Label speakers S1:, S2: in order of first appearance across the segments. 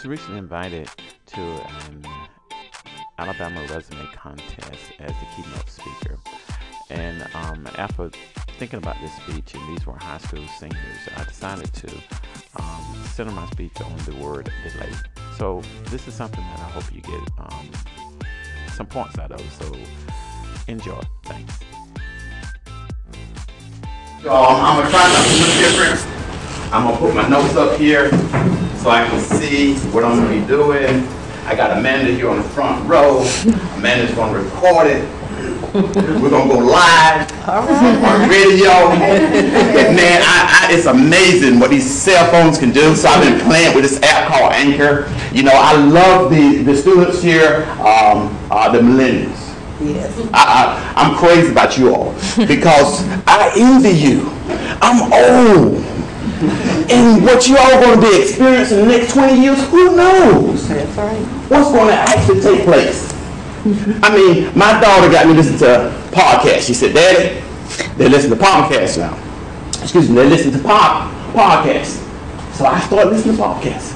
S1: was recently invited to an Alabama resume contest as the keynote speaker. And um, after thinking about this speech, and these were high school seniors, I decided to um, center my speech on the word delay. So this is something that I hope you get um, some points out of. So enjoy. Thanks.
S2: Y'all, I'm gonna try something different. I'm gonna put my notes up here so I can see what I'm gonna be doing. I got Amanda here on the front row. Amanda's gonna record it. We're gonna go live on radio. Man, I, I, it's amazing what these cell phones can do. So I've been playing with this app called Anchor. You know, I love the, the students here, um, uh, the millennials.
S3: Yes.
S2: I, I, I'm crazy about you all because I envy you. I'm old. And what you all going to be experiencing in the next 20 years, who knows?
S3: That's right.
S2: What's going to actually take place? I mean, my daughter got me listening to podcasts. She said, Daddy, they listen to podcasts now. Excuse me, they listen to pop podcasts. So I started listening to podcasts.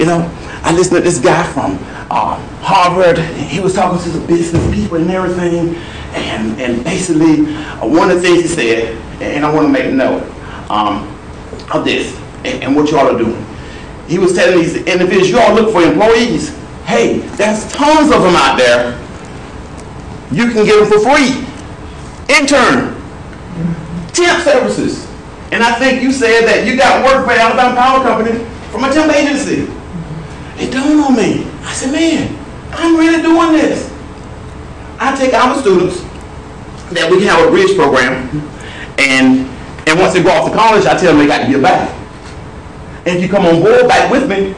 S2: You know, I listened to this guy from uh, Harvard. He was talking to the business people and everything. And, and basically, uh, one of the things he said, and I want to make a note um, of this and, and what y'all are doing. He was telling these individuals, y'all look for employees. Hey, there's tons of them out there. You can get them for free. Intern, temp services. And I think you said that you got work for Alabama Power Company from a temp agency. It dawned on me. I said, man, I'm really doing this. I take our students that we have a bridge program, and and once they go off to college, I tell them they got to get back. And if you come on board back with me,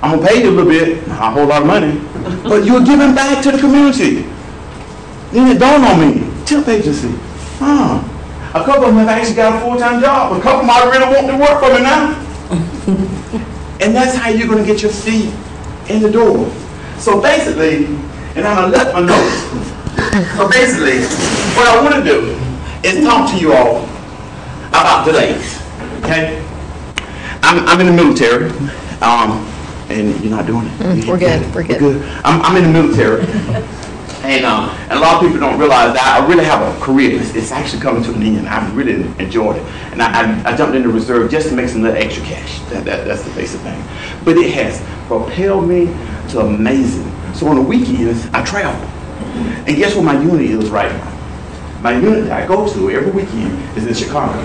S2: I'm gonna pay you a little bit, a whole lot of money, but you're giving back to the community. Then it dawned on me, temp agency. Huh. A couple of them have actually got a full-time job. A couple of might really want to work for me now. and that's how you're gonna get your feet in the door. So basically, and I'm gonna let my notes. So basically, what I wanna do is talk to you all about delays, okay? I'm, I'm in the military, um, and you're not doing it.
S3: Mm, we're good, we're good.
S2: I'm, I'm in the military, and, um, and a lot of people don't realize that I really have a career. It's, it's actually coming to an end. I've really enjoyed it, and I, I, I jumped into reserve just to make some little extra cash. That, that, that's the basic thing. But it has propelled me to amazing. So on the weekends, I travel, and guess what my unit is right now? My unit that I go to every weekend is in Chicago.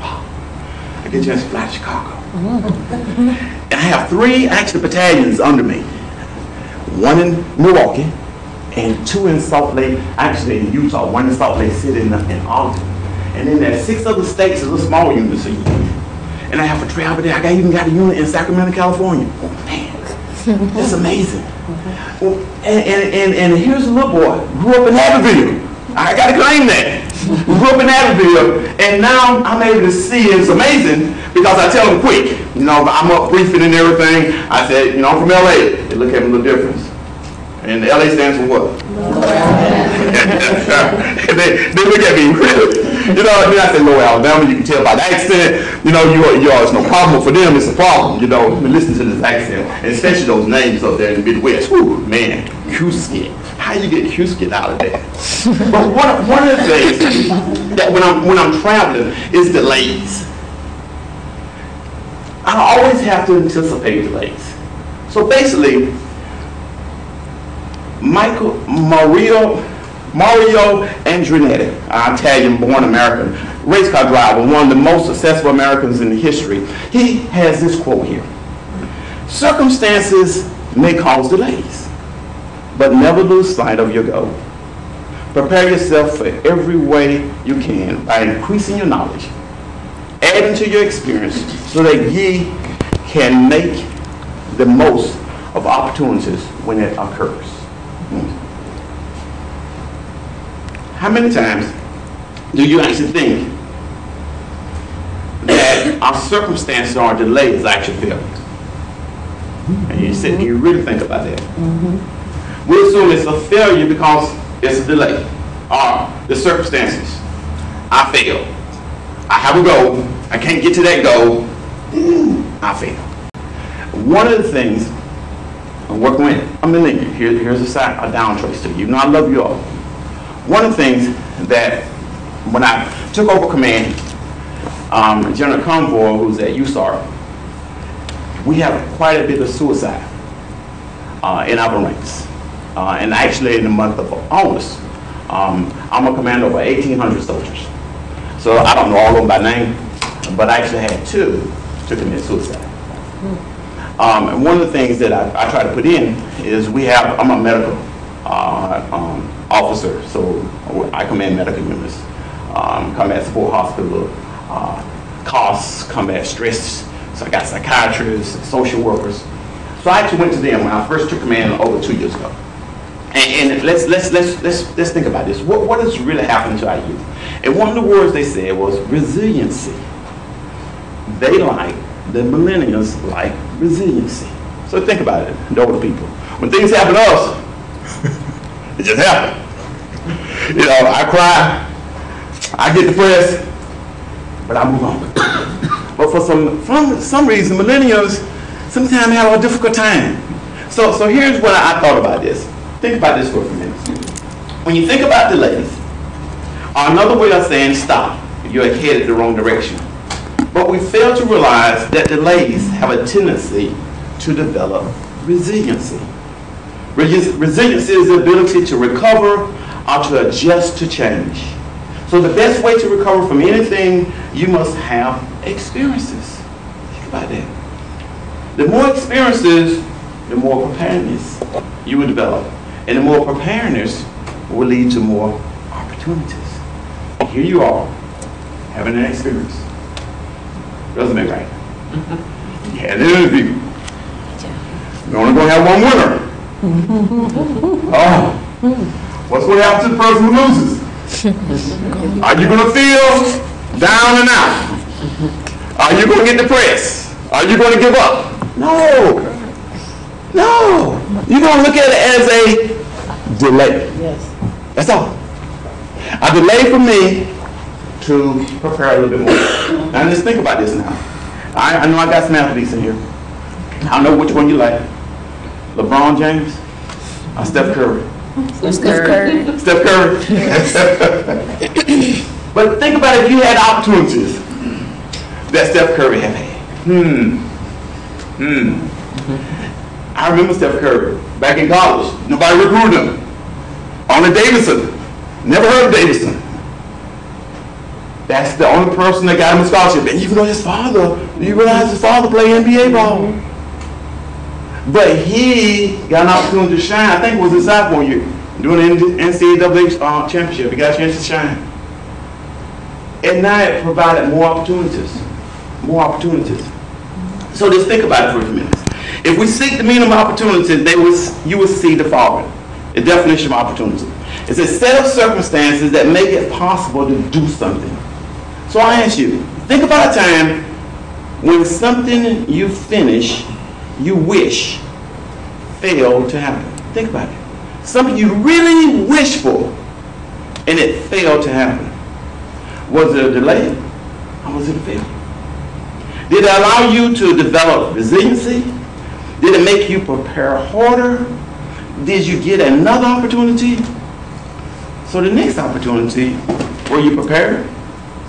S2: I get a chance to fly to Chicago. Mm-hmm. And I have three actually battalions under me. One in Milwaukee and two in Salt Lake, actually in Utah, one in Salt Lake City and in Ogden. And then there's six other states, a little small units a year. And I have to travel there. I got, even got a unit in Sacramento, California. Oh man, that's amazing. Well, and, and, and, and here's a little boy, grew up in Haverville. I gotta claim that. Grew up in Haverville, and now I'm able to see it's amazing because I tell them quick. You know, I'm up briefing and everything. I said, you know, I'm from LA. They look at me a little different. And the LA stands for what? they, they look at me really. You know, then I say Lower Alabama, you can tell by the accent, you know, you are, you are, it's no problem for them, it's a problem, you know, listen to this accent, and especially those names up there in the Midwest. Whew, man, Cusket. How you get Cusket out of that? but one, one of the things that when I'm, when I'm traveling is delays. I always have to anticipate delays. So basically, Michael Mario Mario Andretti, an Italian-born American race car driver, one of the most successful Americans in history. He has this quote here: "Circumstances may cause delays, but never lose sight of your goal. Prepare yourself for every way you can by increasing your knowledge, adding to your experience, so that ye can make the most of opportunities when it occurs." Hmm. How many times do you actually think that our circumstances or our delays actually fail? And you sit and you really think about that. Mm-hmm. We assume it's a failure because it's a delay. Or the circumstances. I fail. I have a goal. I can't get to that goal. I fail. one of the things I'm working with, I'm in here, here's a, side, a down trace to you. You know, I love you all. One of the things that when I took over command, um, General Convoy, who's at USAR, we have quite a bit of suicide uh, in our ranks. Uh, and actually in the month of August, um, I'm a commander over 1,800 soldiers. So I don't know all of them by name, but I actually had two to commit suicide. Um, and one of the things that I, I try to put in is we have, I'm a medical uh, um, officer, so I command medical units, um, combat support hospital, uh, costs, combat stress. So I got psychiatrists, social workers. So I actually went to them when I first took command over two years ago. And, and let's, let's, let's, let's, let's think about this. What, what has really happened to our youth? And one of the words they said was resiliency. They like, the millennials like resiliency. So think about it, the older people. When things happen to us, it just happen. You know, I cry, I get depressed, but I move on. but for some, for some reason, millennials sometimes have a difficult time. So, so here's what I thought about this. Think about this for a few minutes. When you think about delays, another way of saying stop, you're headed the wrong direction. But we fail to realize that delays have a tendency to develop resiliency. Resi- Resiliency is the ability to recover or to adjust to change. So the best way to recover from anything, you must have experiences. Think about that. The more experiences, the more preparedness you will develop. And the more preparedness will lead to more opportunities. Here you are, having an experience. Resume right. Had an interview. You're only going to have one winner. Oh, what's going to happen to the person who loses? Are you going to feel down and out? Are you going to get depressed? Are you going to give up? No. No. You're going to look at it as a delay.
S3: Yes.
S2: That's all. A delay for me to prepare a little bit more. Now just think about this now. I, I know I got some athletes in here. I don't know which one you like. LeBron James or Steph Curry?
S3: Steph Curry.
S2: Steph Curry. but think about if you had opportunities that Steph Curry had had. Hmm. Hmm. I remember Steph Curry back in college. Nobody recruited him. Only Davidson. Never heard of Davidson. That's the only person that got him a scholarship. And even though his father, you realize his father played NBA ball. But he got an opportunity to shine. I think it was his sophomore year, doing the NCAA uh, championship. He got a chance to shine. And now it provided more opportunities. More opportunities. So just think about it for a few minutes. If we seek the meaning of they was, you will see the following. The definition of opportunity. It's a set of circumstances that make it possible to do something. So I ask you, think about a time when something you finish, you wish, failed to happen. Think about it. Something you really wish for, and it failed to happen. Was it a delay, or was it a failure? Did it allow you to develop resiliency? Did it make you prepare harder? Did you get another opportunity? So the next opportunity, were you prepared?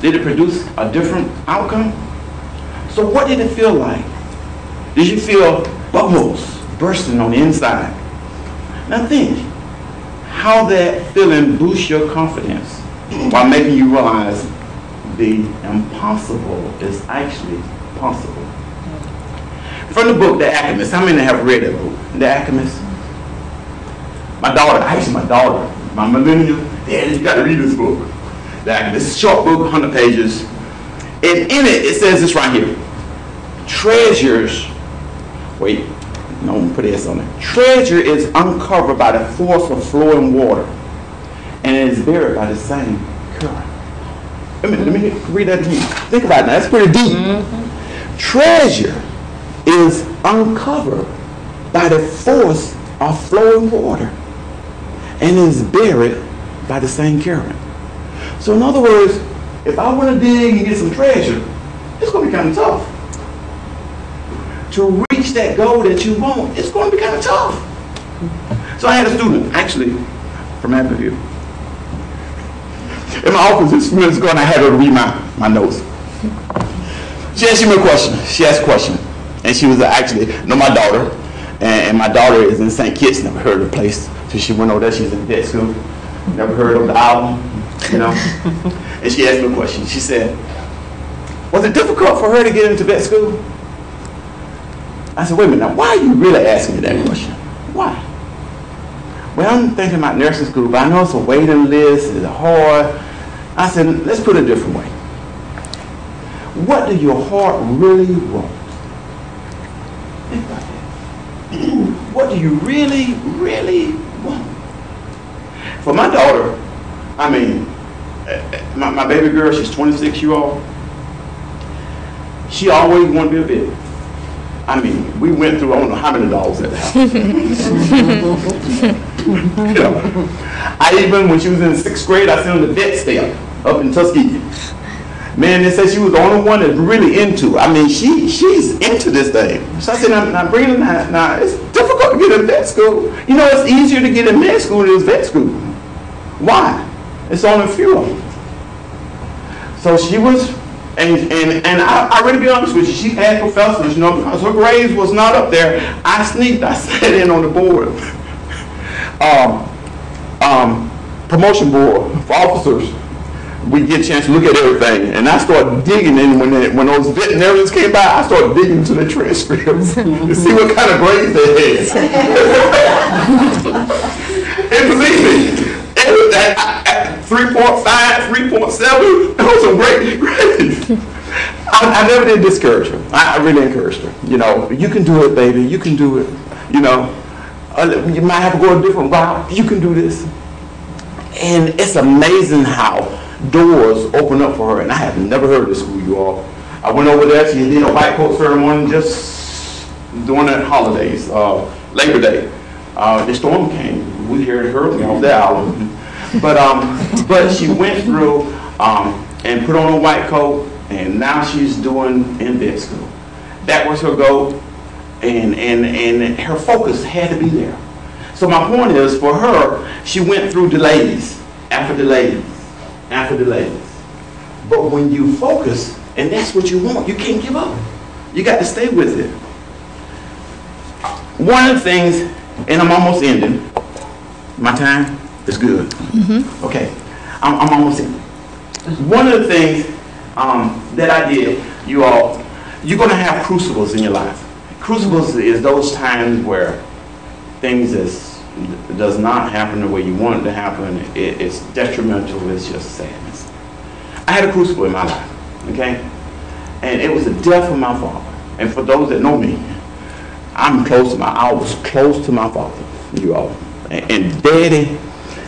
S2: Did it produce a different outcome? So what did it feel like? Did you feel bubbles bursting on the inside? Now think how that feeling boosts your confidence while making you realize the impossible is actually possible. From the book, The Alchemist, how many have read that book? The Alchemist? My daughter, actually my daughter, my millennial, Daddy, you gotta read this book. The this It's a short book, 100 pages. And in it, it says this right here. Treasures, wait, no, I'm gonna put this on it. Treasure is uncovered by the force of flowing water, and it is buried by the same current. Let me, let me read that to you. Think about it now, that's pretty deep. Mm-hmm. Treasure is uncovered by the force of flowing water, and is buried by the same current. So in other words, if I want to dig and get some treasure, it's going to be kind of tough. to reach that goal that you want, it's going to be kind of tough. So I had a student, actually, from Abbeville. In my office a few minutes ago, and I had her read my, my notes. She asked me a question. She asked a question. And she was actually, no, my daughter, and, and my daughter is in St. Kitts, never heard of the place. So she went over there, she's in vet school, never heard of the album, you know. and she asked me a question. She said, was it difficult for her to get into vet school? I said, wait a minute, now why are you really asking me that question? Why? Well, I'm thinking about nursing school, but I know it's a waiting list, it's hard. I said, let's put it a different way. What do your heart really want? Think about that. What do you really, really? For my daughter, I mean, eh, eh, my, my baby girl, she's 26 year old. She always wanted to be a vet. I mean, we went through I don't know how many dollars at the house. you know, I even when she was in sixth grade, I sent her to vet stamp up in Tuskegee. Man, they said she was the only one that's really into. it. I mean, she she's into this thing. So I said, now, now Brina, now, now it's difficult to get in vet school. You know, it's easier to get in med school than it's vet school. Why? It's only a few of them. So she was, and and and I, I really be honest with you, she had professors, you know, because her grades was not up there. I sneaked, I sat in on the board, um, um, promotion board for officers. We get a chance to look at everything, and I started digging in when they, when those veterinarians came by. I started digging into the transcripts to see what kind of grades they had. and believe me, it was at, at 3.5, 3.7, those are great grades. I, I never did discourage her. I, I really encouraged her. You know, you can do it, baby. You can do it. You know, uh, you might have to go a different route. You can do this. And it's amazing how doors open up for her. And I have never heard of this school, you all. I went over there. She did a white coat ceremony just during the holidays, uh, Labor Day. Uh, the storm came. We heard her off the island. But um, but she went through um, and put on a white coat, and now she's doing in vet school. That was her goal, and and and her focus had to be there. So my point is, for her, she went through delays after delays after delays. But when you focus, and that's what you want, you can't give up. You got to stay with it. One of the things, and I'm almost ending. My time is good. Okay, I'm, I'm almost ending. One of the things um, that I did, you all, you're going to have crucibles in your life. Crucibles is those times where things is does not happen the way you want it to happen. It, it's detrimental. It's just sadness. I had a crucible in my life, okay, and it was the death of my father. And for those that know me, I'm close to my. I was close to my father. You all, and, and daddy,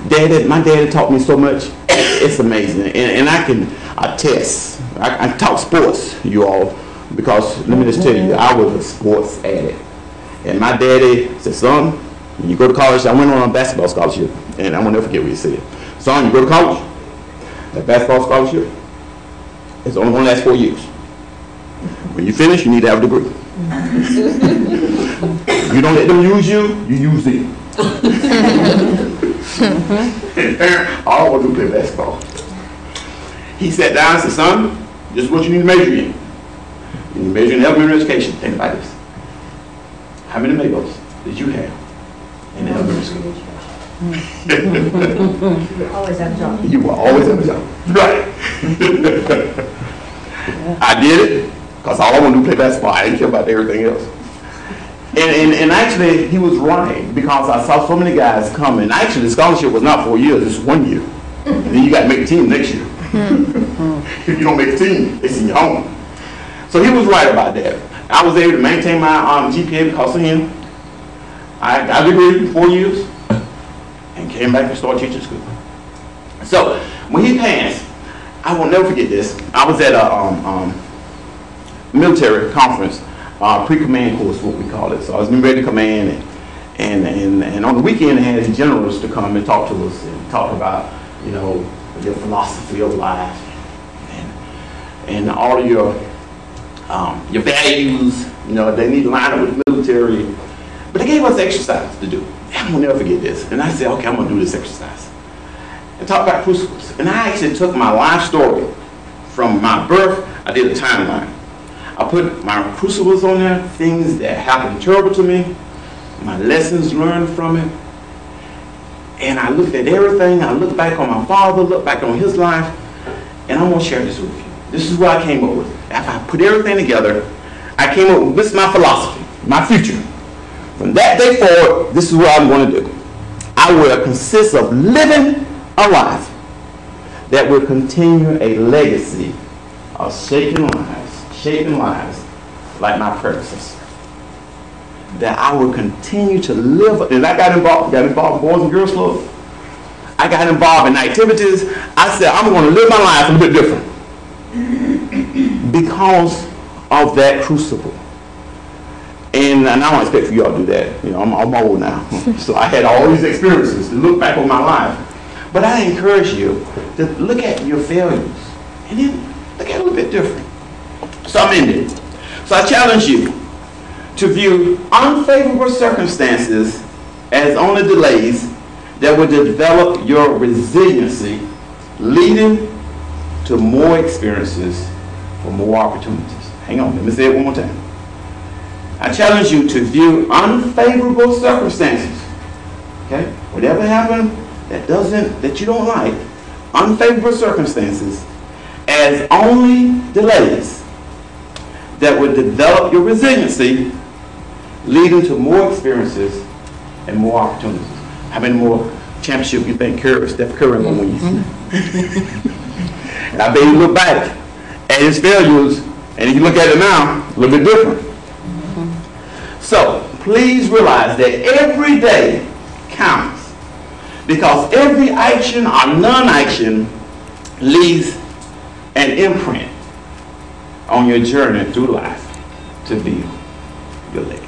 S2: daddy, my daddy taught me so much. It's amazing, and, and I can attest. I, I talk sports, you all, because let me just tell you, I was a sports addict. And my daddy said, son, when you go to college, I went on a basketball scholarship, and I will never forget what he said. Son, you go to college, that basketball scholarship is only going to last four years. When you finish, you need to have a degree. you don't let them use you, you use them. and parent, all I want to do play basketball. He sat down and said, son, this is what you need to measure in. You need to measure in elementary education. Think about this. How many Mabels did you have in elementary school?
S4: You were always have a job.
S2: You were always have a job. Right. I did it because all I want to do play basketball. I didn't care about everything else. And, and, and actually, he was right because I saw so many guys coming. Actually, the scholarship was not four years, it's one year. And then you got to make the team next year. if you don't make the team, it's in your home. So he was right about that. I was able to maintain my um, GPA because of him. I got a degree in four years and came back and started teaching school. So when he passed, I will never forget this. I was at a um, um, military conference, uh, pre-command course, what we call it. So I was getting ready to command, and, and and and on the weekend, they had the generals to come and talk to us and talk about, you know, your philosophy of life and and all your um, your values, You know, they need to line up with the military. But they gave us exercise to do. I'm gonna never forget this. And I said, okay, I'm gonna do this exercise. And talk about crucibles. And I actually took my life story from my birth, I did a timeline. I put my crucibles on there, things that happened terrible to me, my lessons learned from it. And I looked at everything. I looked back on my father, looked back on his life, and I'm gonna share this with you. This is what I came up with. After I put everything together, I came up with this is my philosophy, my future. From that day forward, this is what I'm going to do. I will consist of living a life that will continue a legacy of shaping lives, shaping lives like my predecessor. That I will continue to live, and I got involved, got involved in Boys and Girls Club. I got involved in activities. I said, I'm going to live my life a little bit different because of that crucible. And, and I don't expect for y'all to do that. You know, I'm, I'm old now. so I had all these experiences to look back on my life. But I encourage you to look at your failures and then look at it a little bit different. So I'm ending. So I challenge you to view unfavorable circumstances as only delays that will develop your resiliency, leading to more experiences for more opportunities. Hang on, let me say it one more time. I challenge you to view unfavorable circumstances. Okay? Whatever happened that doesn't that you don't like, unfavorable circumstances as only delays that would develop your resiliency, leading to more experiences and more opportunities. How many more championships you think Curry, Steph Curry will win? Mm-hmm. and I bet you look back at his failures, and if you look at it now, a little bit different. Mm-hmm. So please realize that every day counts because every action or non-action leaves an imprint on your journey through life to build your legacy.